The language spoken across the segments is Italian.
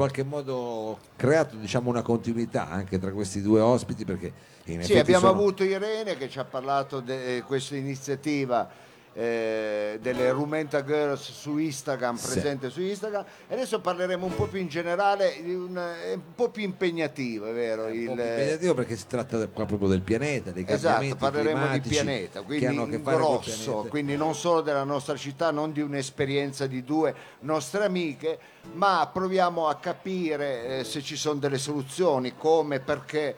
qualche modo creato diciamo, una continuità anche tra questi due ospiti perché in Sì, abbiamo sono- avuto Irene che ci ha parlato di questa iniziativa eh, delle Rumenta Girls su Instagram, Sì. presente su Instagram. E adesso parleremo un po' più in generale, un, è un po' più impegnativo, è vero? un il- più impegnativo perché si tratta qua proprio del pianeta, dei Esatto, cambiamenti parleremo di pianeta, quindi che in grosso, pianeta. quindi non solo della nostra città, non di un'esperienza di due nostre amiche, ma proviamo a capire eh, se ci sono delle soluzioni, come, perché eh,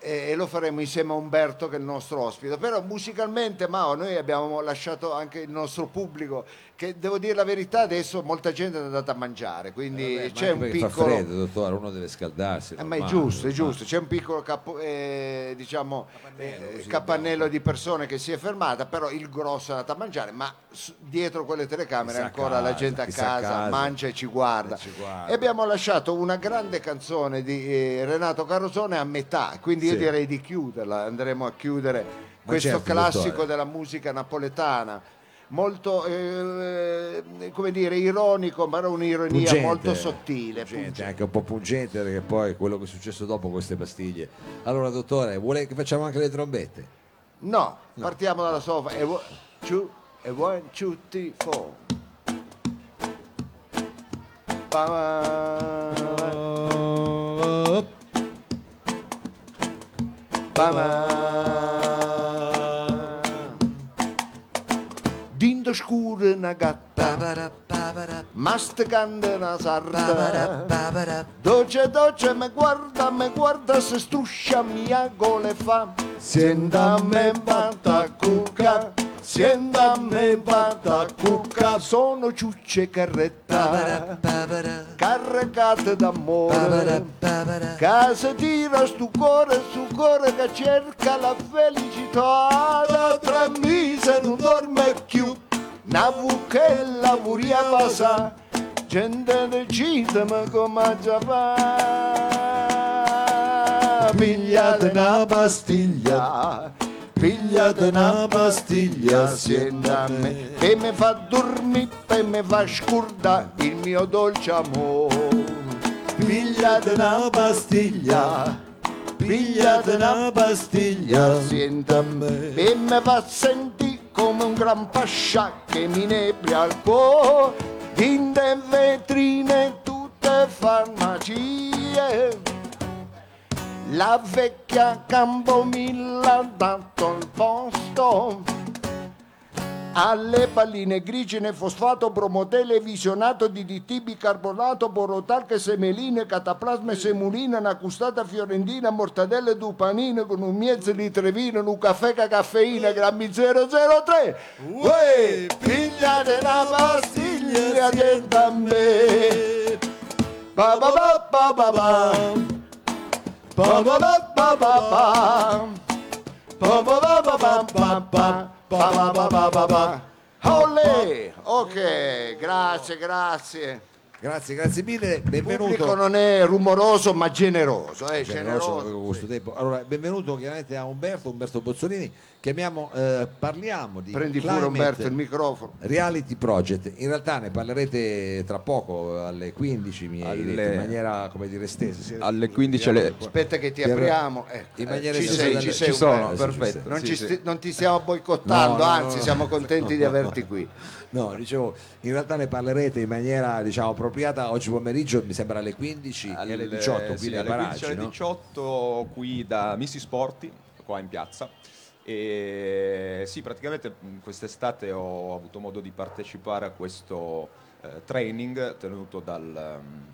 e lo faremo insieme a Umberto che è il nostro ospite. Però musicalmente, Mao, noi abbiamo lasciato anche il nostro pubblico, che devo dire la verità, adesso molta gente è andata a mangiare, quindi Vabbè, ma c'è un perché fa piccolo... freddo, dottore, uno deve scaldarsi. Eh, ma è giusto, è giusto, c'è un piccolo capo- eh, diciamo, Capannello, eh, capannello di persone che si è fermata, però il grosso è andato a mangiare, ma dietro quelle telecamere Chissà ancora la casa, gente a chissà a casa, casa. mangia e ci guarda. E ci guarda. E abbiamo lasciato una grande canzone di eh, Renato Carosone a metà, quindi io direi di chiuderla, andremo a chiudere questo certo, classico dottore. della musica napoletana. Molto, eh, come dire, ironico, ma era un'ironia Pungente, molto sottile. pungente, pungente. anche un po' pungente perché poi quello che è successo dopo queste pastiglie. Allora, dottore, vuole che facciamo anche le trombette? No, partiamo dalla sofa. E one, two, e one, two, three, four. Ba- ba- Dindo scuro una gatta, masticando una sarda. Dolce, dolce, me guarda, me guarda, se struscia mia gole fa. Sienda me vada cucca, sienda me vada cucca, sono ciucce carretta, carregate d'amore. Che se tira stu cuore, stu cuore che cerca la felicità, da tre mesi non dorme più, una che lavoriava sa, gente decide ma come già fa. Pigliate una pastiglia, pigliate una pastiglia assieme a me, che mi fa dormire e mi fa scordare il mio dolce amore. Pigliate una pastiglia, pigliate una pastiglia assieme a me, e mi fa sentire come un gran pascià che mi nebria il cuore, dinde vetrine tutte farmacie. La vecchia Campomilla ha dato il posto alle palline grigine, fosfato, bromotele, visionato, DDT, bicarbonato, borotalche, semeline, cataplasme, semolina, una custata fiorentina, mortadelle, dupanine con un mezzo di vino, un caffè ca caffeina, grammi 003. Uè, pigliate una pastiglia dietro a me. Ba ba ba ba ba ba. Olè! Ok, grazie, grazie. Grazie, grazie mille, Il pubblico benvenuto. non è rumoroso ma generoso, eh, Generoso generoso. con questo tempo. Allora, benvenuto chiaramente a Umberto, Umberto Bozzolini. Chiamiamo, eh, parliamo di Prendi pure Umberto il microfono. Reality Project. In realtà ne parlerete tra poco alle 15, mi Alle- detto, in maniera come dire estesa. Sì, Alle 15 alle- Aspetta che ti apriamo. ecco, in eh, maniera ci estesa sei, ci sei Ci sono, perfetto. Non, sì, ci sì. non ti stiamo boicottando, No, no, anzi no, siamo no. contenti di averti qui. No, dicevo, in realtà ne parlerete in maniera diciamo appropriata oggi pomeriggio, mi sembra alle 15 e alle 18 qui sì, alle 15 paraggi, alle no? 18 qui da Missi Sporti, qua in piazza. E sì, praticamente mh, quest'estate ho avuto modo di partecipare a questo eh, training tenuto dal ehm,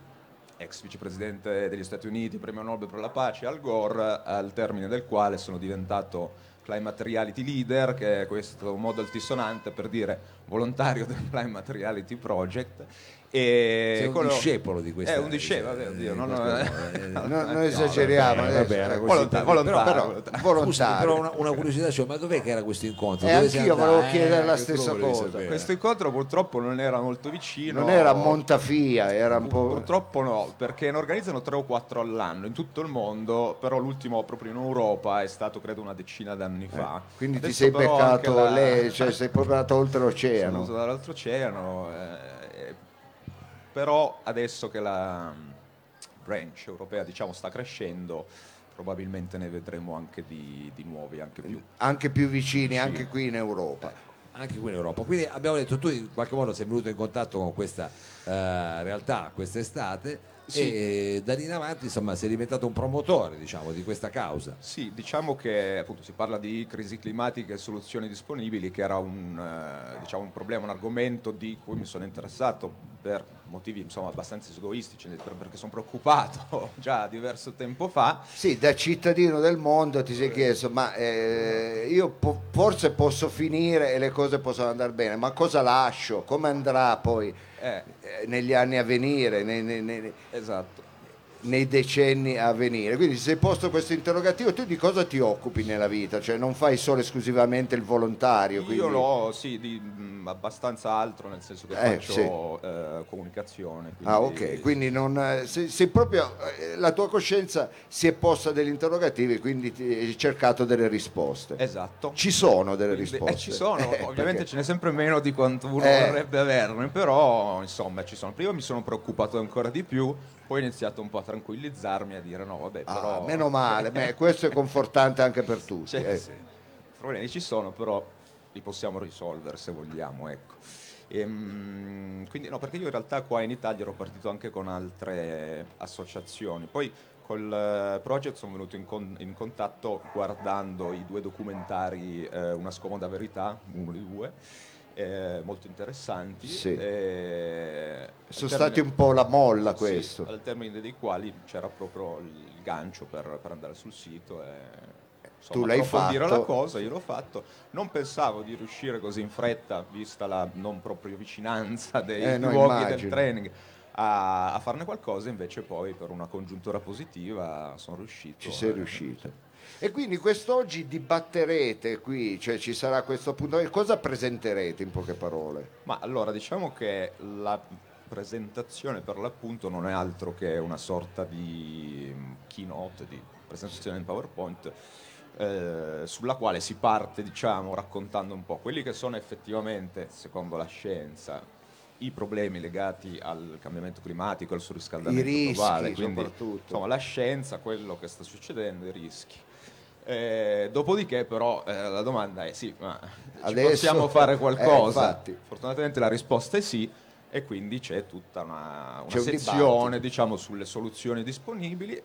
ex vicepresidente degli Stati Uniti, premio Nobel per la pace, Al Gore, al termine del quale sono diventato Climate Reality Leader, che è questo modo altisonante per dire volontario del Climate Reality Project. E Sei un quello- discepolo di questa È un discepolo, eh, oddio, non- questo- eh, No, non esageriamo vabbè, vabbè, così. Volontario, volontario, però, volontario. Però una, una curiosità, cioè, ma dov'è che era questo incontro? E sei anch'io volevo chiedere la che stessa cosa. Questo incontro purtroppo non era molto vicino. Non era a Montafia, era un po'... Purtroppo no, perché ne organizzano tre o quattro all'anno in tutto il mondo, però l'ultimo proprio in Europa è stato credo una decina d'anni fa. Quindi ti Adesso sei però beccato la- lei, cioè sei proprio andato sono oltreoceano. venuto dall'altro oceano, eh, eh, però adesso che la, branch europea diciamo, sta crescendo, probabilmente ne vedremo anche di, di nuovi, anche più. Anche più vicini, anche qui in Europa. anche qui in Europa. Quindi abbiamo detto, tu in qualche modo sei venuto in contatto con questa eh, realtà quest'estate Sì. e da lì in avanti insomma sei diventato un promotore diciamo, di questa causa. Sì, diciamo che appunto si parla di crisi climatica e soluzioni disponibili, che era un, eh, diciamo, un problema, un argomento di cui mi sono interessato per motivi insomma, abbastanza egoistici, per- perché sono preoccupato già diverso tempo fa. Sì, da cittadino del mondo ti sei chiesto, ma eh, io po- forse posso finire e le cose possono andare bene, ma cosa lascio? Come andrà poi Eh, eh, negli anni a venire, nei, nei- nei- esatto. Nei decenni a venire? Quindi se posto questo interrogativo, tu di cosa ti occupi nella vita? Cioè non fai solo esclusivamente il volontario? Io quindi- l'ho, sì, di mh, abbastanza altro, nel senso che Eh, faccio eh, comunicazione. Ah quindi- ok, quindi non, eh, se, se proprio eh, la tua coscienza si è posta degli interrogativi, quindi hai cercato delle risposte. Esatto. Ci sono delle Quindi- risposte. eh, ci sono, Eh, ovviamente perché- ce n'è sempre meno di quanto uno vorrebbe averne, però insomma ci sono. Prima mi sono preoccupato ancora di più, poi ho iniziato un po' a tranquillizzarmi, a dire no, vabbè, Ah, però... meno male, beh, questo è confortante anche per tutti. Cioè, eh. sì, I problemi ci sono, però li possiamo risolvere se vogliamo, ecco. Ehm, quindi no, perché io in realtà qua in Italia ero partito anche con altre associazioni, poi col eh, project sono venuto in, con- in contatto guardando i due documentari eh, Una scomoda verità, uno di due, eh, molto interessanti. Sì. eh, Sono al stati termine- un po' la molla sì, questo. al termine dei quali c'era proprio il gancio per, per andare sul sito e insomma, Tu l'hai fatto. la cosa, io l'ho fatto. Non pensavo di riuscire così in fretta, vista la non proprio vicinanza dei Eh, no, luoghi del immagino. training, a, a farne qualcosa, invece poi per una congiuntura positiva sono riuscito. Ci sei eh, riuscito. E quindi quest'oggi dibatterete qui, cioè ci sarà questo appuntamento. Cosa presenterete in poche parole? Ma allora diciamo che la presentazione per l'appunto non è altro che una sorta di mm, keynote, di presentazione in PowerPoint, eh, sulla quale si parte diciamo raccontando un po' quelli che sono effettivamente, secondo la scienza, i problemi legati al cambiamento climatico, al surriscaldamento I rischi, globale, quindi soprattutto. insomma, la scienza, quello che sta succedendo, i rischi. Eh, dopodiché però eh, la domanda è sì, ma Adesso- possiamo fare Eh, qualcosa? infatti. Fortunatamente la risposta è sì e quindi c'è tutta una, una C'è un sezione diciamo, sulle soluzioni disponibili.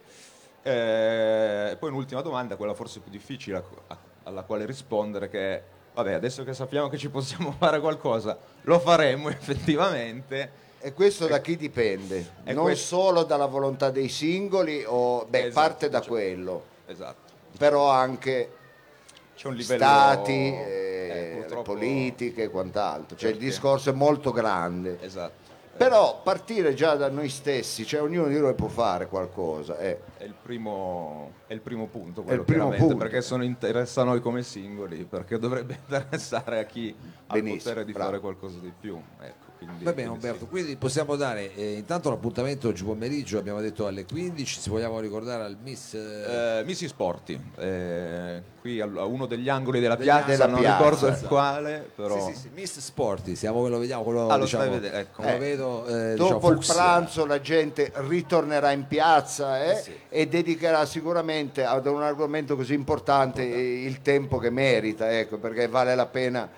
Eh, poi un'ultima domanda, quella forse più difficile a- a- alla quale rispondere, che è, vabbè, adesso che sappiamo che ci possiamo fare qualcosa, lo faremo effettivamente. E questo da chi dipende? Non questo- solo dalla volontà dei singoli, o, beh, Esatto, parte da cioè- quello, Esatto. Però anche livello... stati, eh, eh, politiche e quant'altro. Cioè il Perché? discorso è molto grande. Esatto. Però partire già da noi stessi, cioè ognuno di noi può fare qualcosa. eh. È il primo, è il primo punto, quello il primo punto. perché sono interessa a noi come singoli, perché dovrebbe interessare a chi ha il Benissimo, potere di bravo. fare qualcosa di più. Ecco, quindi- Va bene quindi Umberto, sì. quindi possiamo dare eh, intanto l'appuntamento oggi pomeriggio, abbiamo detto alle 15, se vogliamo ricordare al Miss... eh, Eh, Missi Sporti, eh, qui al- a uno degli angoli della Degli piazza, della non piazza, ricordo il quale, però... Sì, sì, sì, Miss Sporti, siamo, lo vediamo, quello, Ah, lo diciamo, vedendo, ecco. lo Eh, vedo, eh, Dopo diciamo, il pranzo la gente ritornerà in piazza eh, Eh sì. e dedicherà sicuramente ad un argomento così importante il tempo che merita, ecco, perché vale la pena.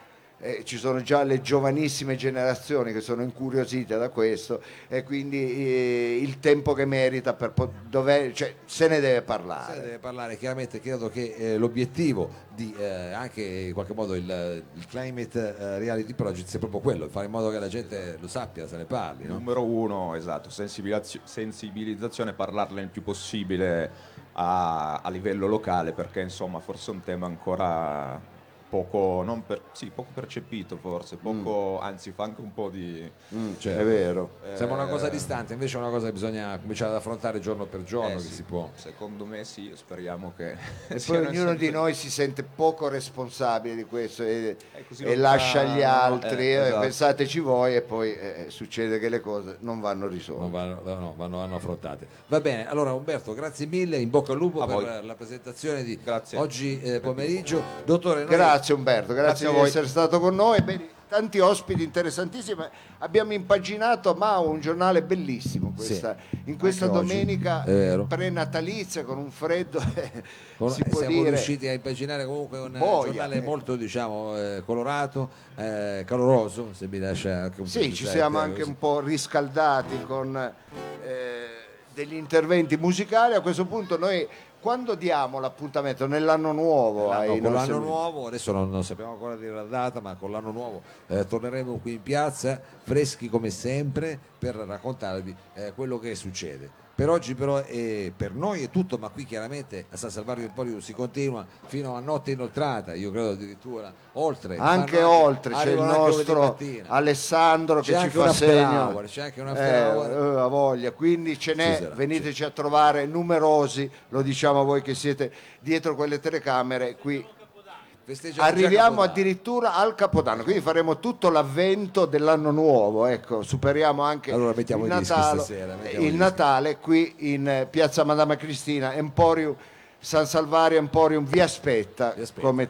Eh, ci sono già le giovanissime generazioni che sono incuriosite da questo e quindi eh, il tempo che merita per po- dov'è- cioè, se ne deve Se parlare. ne deve parlare chiaramente credo che eh, l'obiettivo di eh, anche in qualche modo il, il climate eh, reality project sia proprio quello fare in modo che la gente lo sappia se ne parli no? Numero uno, esatto, sensibilizio- sensibilizzazione, parlarne il più possibile a, a livello locale, perché insomma forse è un tema ancora poco, non per- sì, poco percepito forse, poco, anzi fa anche un po' di... Mm, Certo. È vero. sembra una cosa eh, distante invece è una cosa che bisogna cominciare ad affrontare giorno per giorno eh, che sì, si può Secondo me sì, speriamo che... E poi ognuno di sempre- noi si sente poco responsabile di questo e, così e lascia agli altri, eh, eh, esatto. pensateci voi e poi eh, succede che le cose non vanno risolte. non vanno, no, vanno, vanno affrontate va bene allora Umberto grazie mille in bocca al lupo A per voi. la presentazione di Grazie. oggi eh, pomeriggio dottore noi- Grazie Umberto, grazie, Grazie di essere stato con noi. Bene, tanti ospiti interessantissimi. Abbiamo impaginato Mao, un giornale bellissimo questa- in questa domenica prenatalizia con un freddo, Con- si può siamo dire. riusciti a immaginare comunque un eh, Boia. giornale molto diciamo eh, colorato, eh, caloroso, se mi lascia anche un po' Sì, ci siamo eh, anche così. un po' riscaldati con eh, degli interventi musicali. A questo punto noi quando diamo l'appuntamento? Nell'anno nuovo? L'anno- ai con l'anno nuovo, adesso non, non sappiamo ancora dire la data, ma con l'anno nuovo eh, torneremo qui in piazza, freschi come sempre, per raccontarvi eh, quello che succede. Per oggi però eh, per noi è tutto, ma qui chiaramente a San Salvario Emporio si continua fino a notte inoltrata, io credo addirittura oltre. Anche oltre, c'è il nostro. Alessandro che ci fa segno. hour, c'è anche un Eh, hour. eh, voglia, quindi ce n'è, sarà, veniteci a trovare numerosi, lo diciamo a voi che siete dietro quelle telecamere, qui Festeggiamo arriviamo addirittura al Capodanno, quindi faremo tutto l'avvento dell'anno nuovo, ecco, superiamo anche Allora mettiamo il, i dischi Natale, stasera, mettiamo i il dischi. Natale qui in eh, piazza Madama Cristina, Emporium San Salvario Emporium vi aspetta, Vi aspetta. come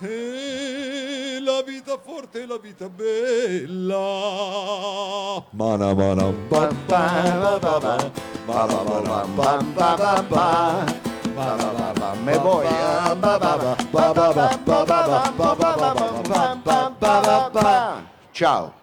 E la vita forte, la vita bella. Mana mana. me voy. Ciao.